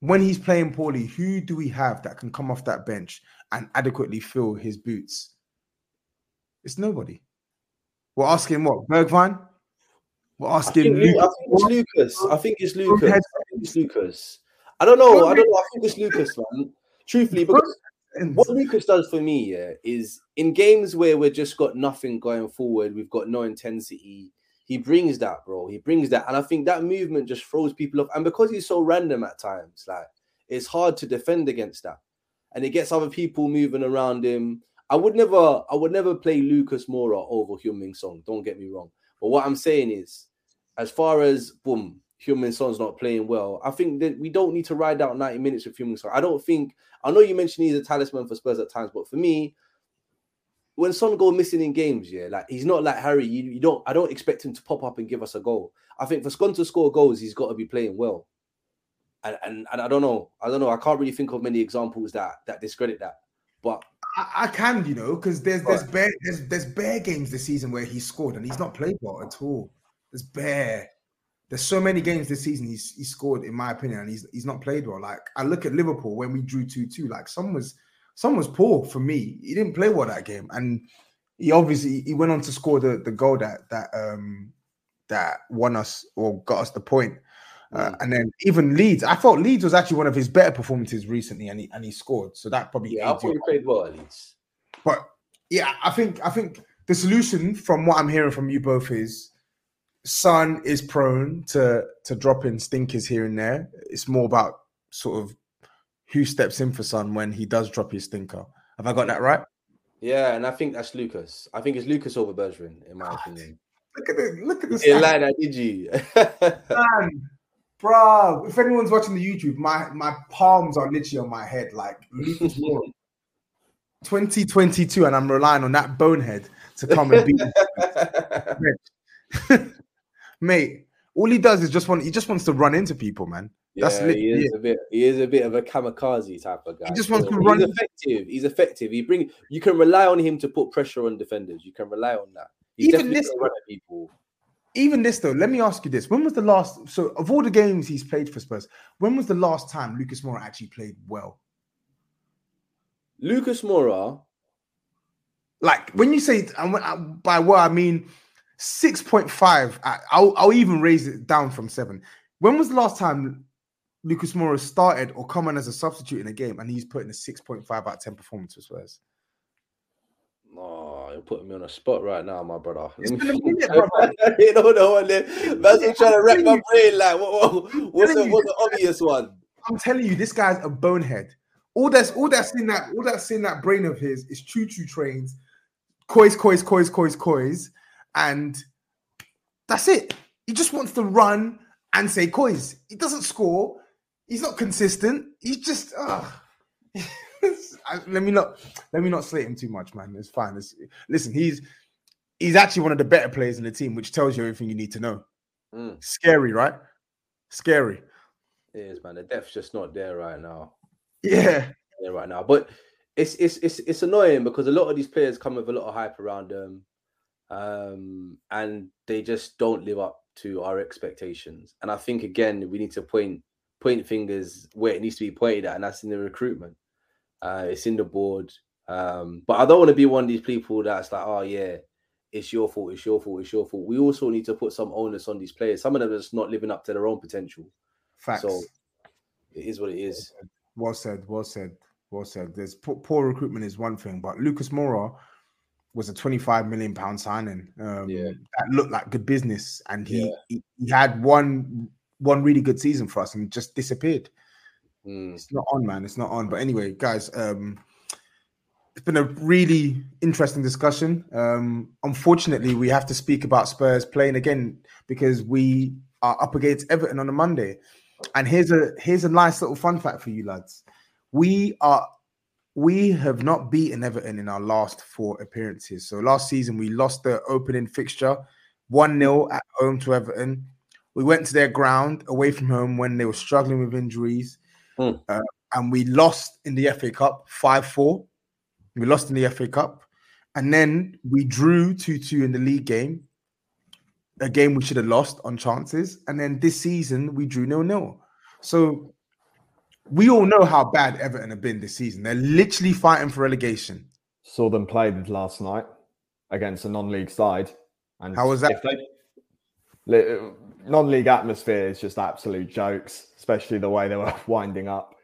when he's playing poorly. Who do we have that can come off that bench and adequately fill his boots? It's nobody. We're asking what Bergwijn. We're asking. think, Lu- I think it's Lucas. I think it's Lucas. I think it's Lucas. I don't know. I don't know. I think it's Lucas, man. Truthfully, because what Lucas does for me, yeah, is in games where we've just got nothing going forward, we've got no intensity. He brings that, bro. He brings that, and I think that movement just throws people off. And because he's so random at times, like it's hard to defend against that, and it gets other people moving around him. I would never, I would never play Lucas Moura over Hyun Song. Don't get me wrong. But what I'm saying is, as far as boom, Hyun Song's not playing well, I think that we don't need to ride out 90 minutes with Hyun Song. I don't think. I know you mentioned he's a talisman for Spurs at times, but for me, when Son go missing in games, yeah, like he's not like Harry. You, you don't. I don't expect him to pop up and give us a goal. I think for Son to score goals, he's got to be playing well. And, and and I don't know. I don't know. I can't really think of many examples that that discredit that. But I, I can, you know, because there's there's bare there's there's bare games this season where he scored and he's not played well at all. There's bare. There's so many games this season he's he scored, in my opinion, and he's he's not played well. Like I look at Liverpool when we drew two two, like Son was was poor for me. He didn't play well that game, and he obviously he went on to score the the goal that that um that won us or got us the point. Uh, and then even Leeds, I thought Leeds was actually one of his better performances recently, and he and he scored. So that probably yeah, I thought he played well at least. But yeah, I think I think the solution from what I'm hearing from you both is Son is prone to to dropping stinkers here and there. It's more about sort of who steps in for Son when he does drop his stinker. Have I got that right? Yeah, and I think that's Lucas. I think it's Lucas over Bergwijn, in my opinion. Look at the look at this. You like that, did you? [LAUGHS] man. Bro, if anyone's watching the YouTube, my my palms are literally on my head, like Lucas Moura. [LAUGHS] 2022, and I'm relying on that bonehead to come and beat me. [LAUGHS] mate. All he does is just want he just wants to run into people, man. That's yeah, literally he is a bit. He is a bit of a kamikaze type of guy. He just wants to He's run- effective. He's effective. He bring. You can rely on him to put pressure on defenders. You can rely on that. He's Even this- run at people. Even this though, let me ask you this: When was the last? So, of all the games he's played for Spurs, when was the last time Lucas Moura actually played well? Lucas Moura. Like when you say and when- by what I mean six point five, I'll I'll even raise it down from seven. When was the last time Lucas Moura started or come on as a substitute in a game and he's putting a six point five out of ten performance for Spurs? Oh, you're putting me on a spot right now, my brother. It's been a [LAUGHS] minute, brother. you know what. That's what trying to wreck my brain. Like, what, what, what's the what's the obvious one? I'm telling you, this guy's a bonehead. All that's all that's in that all that's in that brain of his is choo choo trains, coys, coys, coys, coys, coys, and that's it. He just wants to run and say coys. He doesn't score. He's not consistent. He's just. Uh, [LAUGHS] let me not let me not slate him too much, man. It's fine. It's, listen, he's he's actually one of the better players in the team, which tells you everything you need to know. Mm, Scary, right? Scary. it is, man. The depth's just not there right now. Yeah. there right now. But it's it's it's it's annoying because a lot of these players come with a lot of hype around them, um, and they just don't live up to our expectations. And I think again we need to point point fingers where it needs to be pointed at, and that's in the recruitment. Uh, it's in the board. Um, but I don't want to be one of these people that's like, oh yeah, it's your fault, it's your fault, it's your fault. We also need to put some onus on these players. Some of them are just not living up to their own potential. Facts. So it is what it is. Well said. Well said. Well said. There's poor, poor recruitment is one thing, but Lucas Moura was a 25 million pound signing. Um, Yeah. that looked like good business, and he, Yeah. he he had one one really good season for us and just disappeared. Mm. It's not on, man. It's not on. But anyway, guys, um, it's been a really interesting discussion. Um, unfortunately, we have to speak about Spurs playing again because we are up against Everton on a Monday. And here's a here's a nice little fun fact for you lads. We are we have not beaten Everton in our last four appearances. So last season we lost the opening fixture 1-0 at home to Everton. We went to their ground away from home when they were struggling with injuries. Hmm. Uh, and we lost in the FA Cup 5-4. We lost in the FA Cup. And then we drew 2-2 in the league game. A game we should have lost on chances. And then this season we drew nil-nil. So we all know how bad Everton have been this season. They're literally fighting for relegation. Saw them play last night against a non-league side. And How was that? If they, non-league atmosphere is just absolute jokes, especially the way they were [LAUGHS] winding up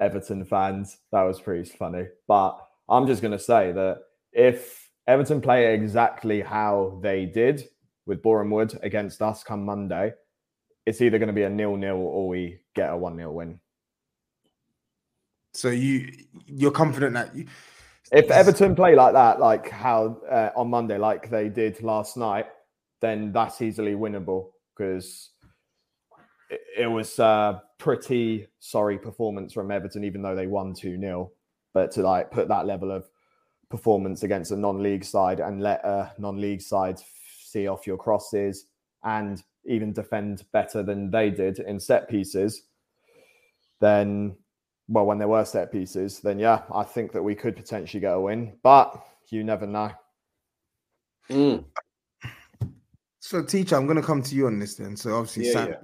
Everton fans. That was pretty funny. But I'm just going to say that if Everton play exactly how they did with Boreham Wood against us come Monday, it's either going to be a nil-nil or we get a one-nil win. So you you're confident that you, if Everton play like that, like how uh, on Monday, like they did last night, then that's easily winnable because it, was a pretty sorry performance from Everton, even though they won 2 0. But to like put that level of performance against a non league side and let a non league side see off your crosses and even defend better than they did in set pieces, then, well, when there were set pieces, then yeah, I think that we could potentially get a win, but you never know. Mm. So, teacher, I'm going to come to you on this then. So, obviously, Yeah, Sam, yeah.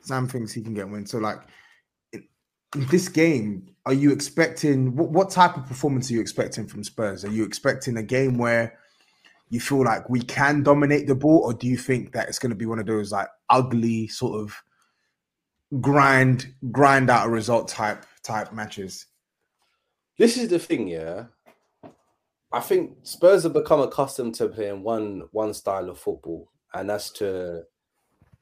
Sam thinks he can get win. So, like in, this game, are you expecting what, what type of performance are you expecting from Spurs? Are you expecting a game where you feel like we can dominate the ball, or do you think that it's going to be one of those like ugly sort of grind grind out a result type type matches? This is the thing, yeah. I think Spurs have become accustomed to playing one one style of football, and that's to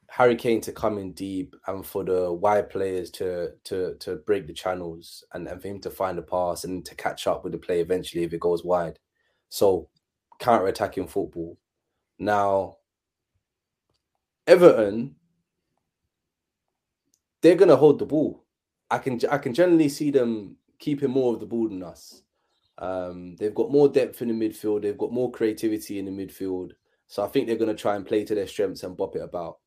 Harry Kane to come in deep and for the wide players to to to break the channels and, and for him to find a pass and to catch up with the play eventually if it goes wide. So counter attacking football. Now Everton, they're gonna hold the ball. I can I can generally see them keeping more of the ball than us. Um, they've got more depth in the midfield. They've got more creativity in the midfield. So I think they're going to try and play to their strengths and bop it about.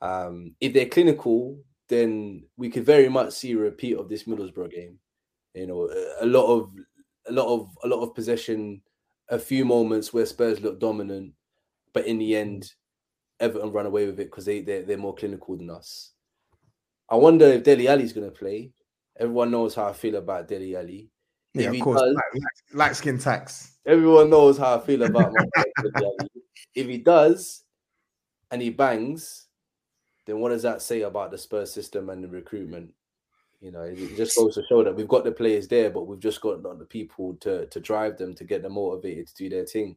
Um, if they're clinical, then we could very much see a repeat of this Middlesbrough game. You know, a, lot of a lot of a lot of possession, a few moments where Spurs look dominant, but in the end, Everton run away with it because they they're, they're more clinical than us. I wonder if Dele Alli's going to play. Everyone knows how I feel about Dele Alli. Yeah, If of course. does- Light, light, light skin tax. Everyone knows how I feel about my [LAUGHS] boy Dele Alli. If he does and he bangs, then what does that say about the Spurs system and the recruitment? You know, it just goes to show that we've got the players there, but we've just got not the people to to drive them to get them motivated to do their thing.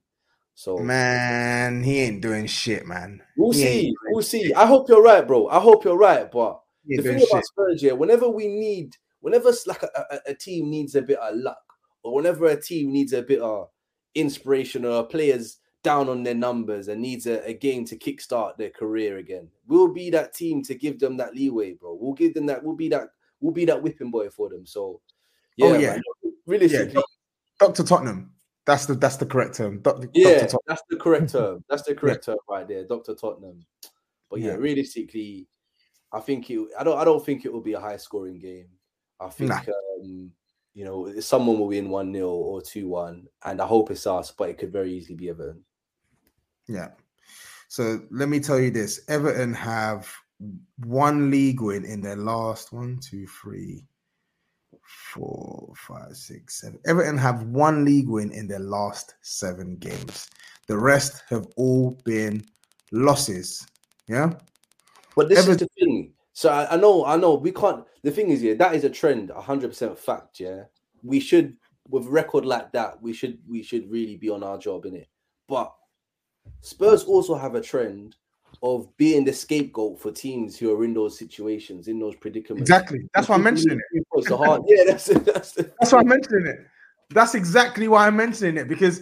So Man, he ain't doing shit, man. we'll He see. We'll see. I hope you're right, bro. I hope you're right. But the thing doing about. Spurs, yeah, whenever we need, whenever like a, a, a team needs a bit of luck, or whenever a team needs a bit of inspiration, or player's down on their numbers and needs a, a game to kickstart their career again, we'll be that team to give them that leeway, bro. We'll give them that. We'll be that. We'll be that whipping boy for them. So, yeah, Oh, yeah. man, realistically, Doctor Tottenham. That's the that's the correct term. Yeah, Dr. Tottenham. that's the correct term. That's the correct term right there, Doctor Tottenham. But yeah, Yeah. realistically, I think it. I don't. I don't think it will be a high scoring game. I think Nah. um, you know someone will win one 0 or two one, and I hope it's us. But it could very easily be Everton. Yeah. So let me tell you this: Everton have one league win in their last one, two, three, four, five, six, seven. Everton have one league win in their last seven games. The rest have all been losses. Yeah. But this is the thing. So I, I know, I know, we can't. The thing is, yeah, that is a trend, hundred percent fact. Yeah, we should, with a record like that, we should, we should really be on our job in it. But Spurs also have a trend of being the scapegoat for teams who are in those situations, in those predicaments. Exactly. That's why I'm mentioning it. It's hard. Yeah, that's that's. The, That's why I'm mentioning it. That's exactly why I'm mentioning it because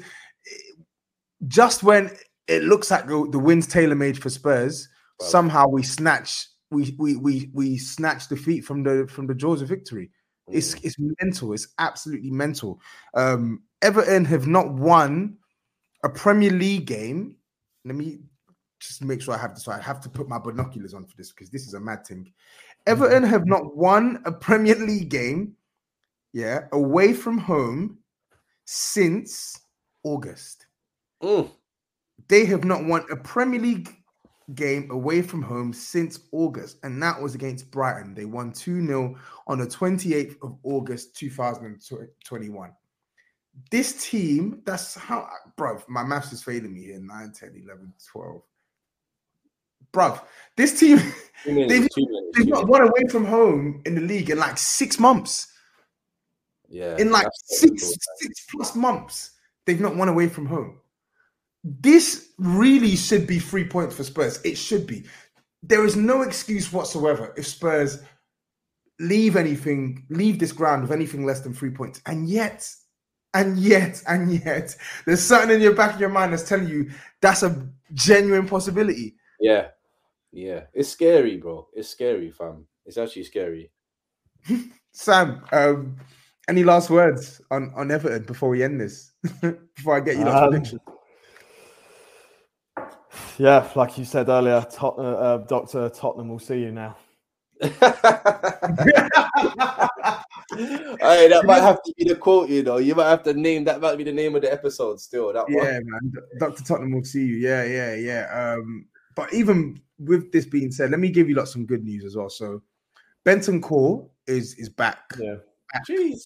just when it looks like the, the win's tailor made for Spurs, Well- somehow we snatch we we we we snatch defeat from the from the jaws of victory. It's Mm. it's mental. It's absolutely mental. Um, Everton have not won a Premier League game. Let me just make sure I have this. So I have to put my binoculars on for this because this is a mad thing. Everton have not won a Premier League game, yeah, away from home since August. Mm. They have not won a Premier League game away from home since August, and that was against Brighton. They won 2 0 on the 28th of August 2021. This team, that's how, bro, my maths is failing me here 9, 10, 11, 12. bruv, this team [LAUGHS] they've, they've not won away from home in the league in like six months. Yeah, in like six cool, six plus months, they've not won away from home. This really should be three points for Spurs. It should be. There is no excuse whatsoever if Spurs leave anything, leave this ground with anything less than three points. And yet, and yet, and yet, there's something in your back of your mind that's telling you that's a genuine possibility. Yeah. Yeah. It's scary, bro. It's scary, fam. It's actually scary. [LAUGHS] Sam, um, any last words on, on Everton before we end this? [LAUGHS] before I get you um, prediction. Yeah, like you said earlier, Tot- uh, uh, Doctor Tottenham will see you now. [LAUGHS] hey, that might have to be the quote, you know. You might have to name that might be the name of the episode still. That yeah, one. man. Doctor Tottenham will see you. Yeah, yeah, yeah. Um, but even with this being said, let me give you lot some good news as well. So Bentancur is is back, yeah, back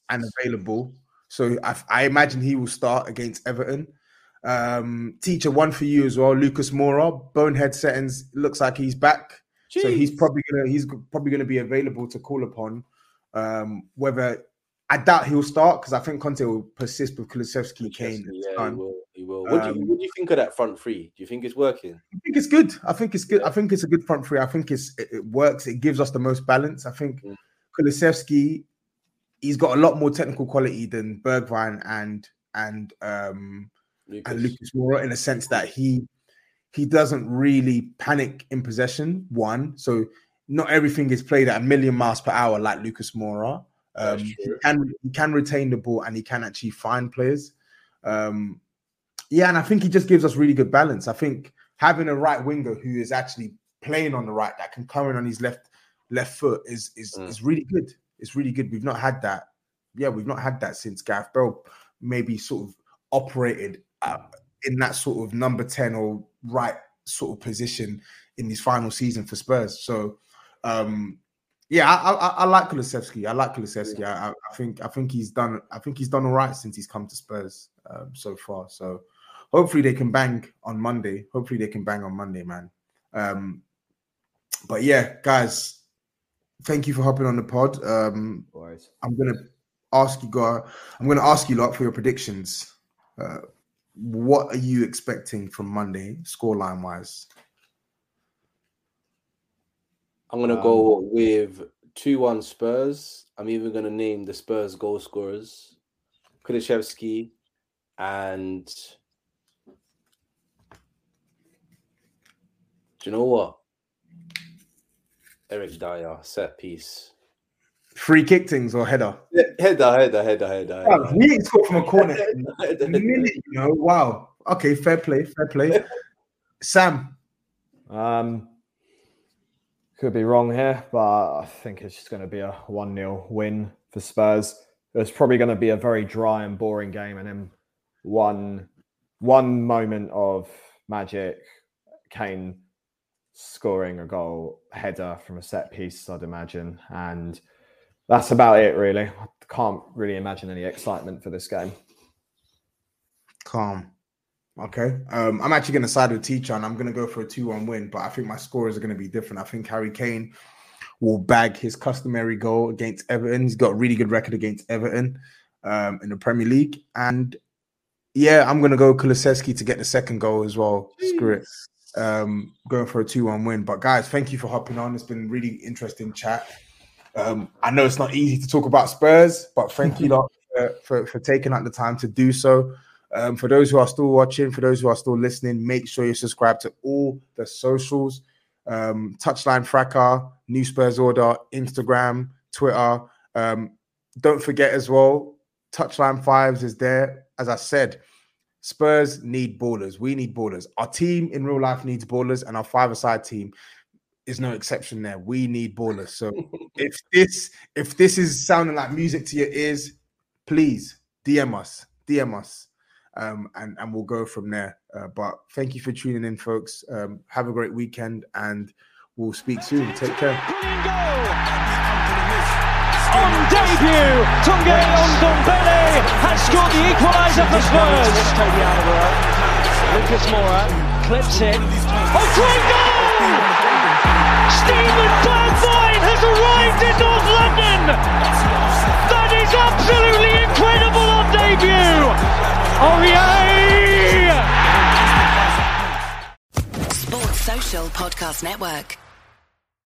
and available. So I, I, imagine he will start against Everton. Um, teacher one for you as well, Lucas Moura. Bonehead settings looks like he's back. Jeez. So he's probably gonna he's probably gonna be available to call upon. Um, whether I doubt he'll start because I think Conte will persist with Kulusevski, Kane. Yeah, he will. He will. What, um, do you, what, do you, think of that front three? Do you think it's working? I think it's good. I think it's good. I think it's a good front three. I think it's it, it works. It gives us the most balance. I think mm. Kulusevski, he's got a lot more technical quality than Bergwijn and and um Lucas. and Lucas Moura in a sense that he he doesn't really panic in possession. One, so not everything is played at a million miles per hour like Lucas Moura. Um, he can he can retain the ball and he can actually find players. Um, yeah, and I think he just gives us really good balance. I think having a right winger who is actually playing on the right that can come in on his left left foot is is mm. is really good. It's really good. We've not had that. Yeah, we've not had that since Gareth Bale maybe sort of operated uh, in that sort of number ten or right sort of position in his final season for Spurs. So um yeah, I, I, I like Kulusevski. I like Kulusevski. Yeah. I, I, think I think he's done. I think he's done all right since he's come to Spurs um, so far. So hopefully they can bang on Monday. Hopefully they can bang on Monday, man. Um, but yeah, guys, thank you for hopping on the pod. Um, I'm gonna ask you, guys. I'm gonna ask you lot for your predictions. Uh, what are you expecting from Monday, scoreline wise? I'm gonna um, go with two one Spurs. I'm even gonna name the Spurs goal scorers, Kulusevski and do you know what? Eric Dier set piece. Free kick things or header? Yeah, header, header, header, header. Wow, he ain't scored from a corner. [LAUGHS] minute, you know. Wow. Okay, fair play, fair play. [LAUGHS] Sam. Um, could be wrong here, but I think it's just going to be a 1 0 win for Spurs. It's probably going to be a very dry and boring game, and then one one moment of magic, Kane scoring a goal header from a set piece, I'd imagine, and that's about it. Really, I can't really imagine any excitement for this game. Calm. Okay. Um, I'm actually going to side with Teacher and I'm going to go for a 2 1 win, but I think my scores are going to be different. I think Harry Kane will bag his customary goal against Everton. He's got a really good record against Everton um, in the Premier League. And yeah, I'm going to go Kulusevski to get the second goal as well. Jeez. Screw it. Um, going for a 2 1 win. But guys, thank you for hopping on. It's been really interesting chat. Um, I know it's not easy to talk about Spurs, but thank you [LAUGHS] lot for, for, for taking out the time to do so. Um, for those who are still watching, for those who are still listening, make sure you subscribe to all the socials um, Touchline Fracas, New Spurs Order, Instagram, Twitter. Um, don't forget as well, Touchline Fives is there. As I said, Spurs need ballers. We need ballers. Our team in real life needs ballers, and our five-a-side team is no exception there. We need ballers. So [LAUGHS] if this if this is sounding like music to your ears, please DM us. DM us um, and and we'll go from there. Uh, but thank you for tuning in, folks. Um, have a great weekend, and we'll speak soon. Take care. On debut, Tanguy Ndombele has scored the equaliser for Spurs. Lucas Moura clips it. Oh, great goal! Steven Bergwijn has arrived in North London! That is absolutely incredible on debut! Aurier! Sports Social Podcast Network.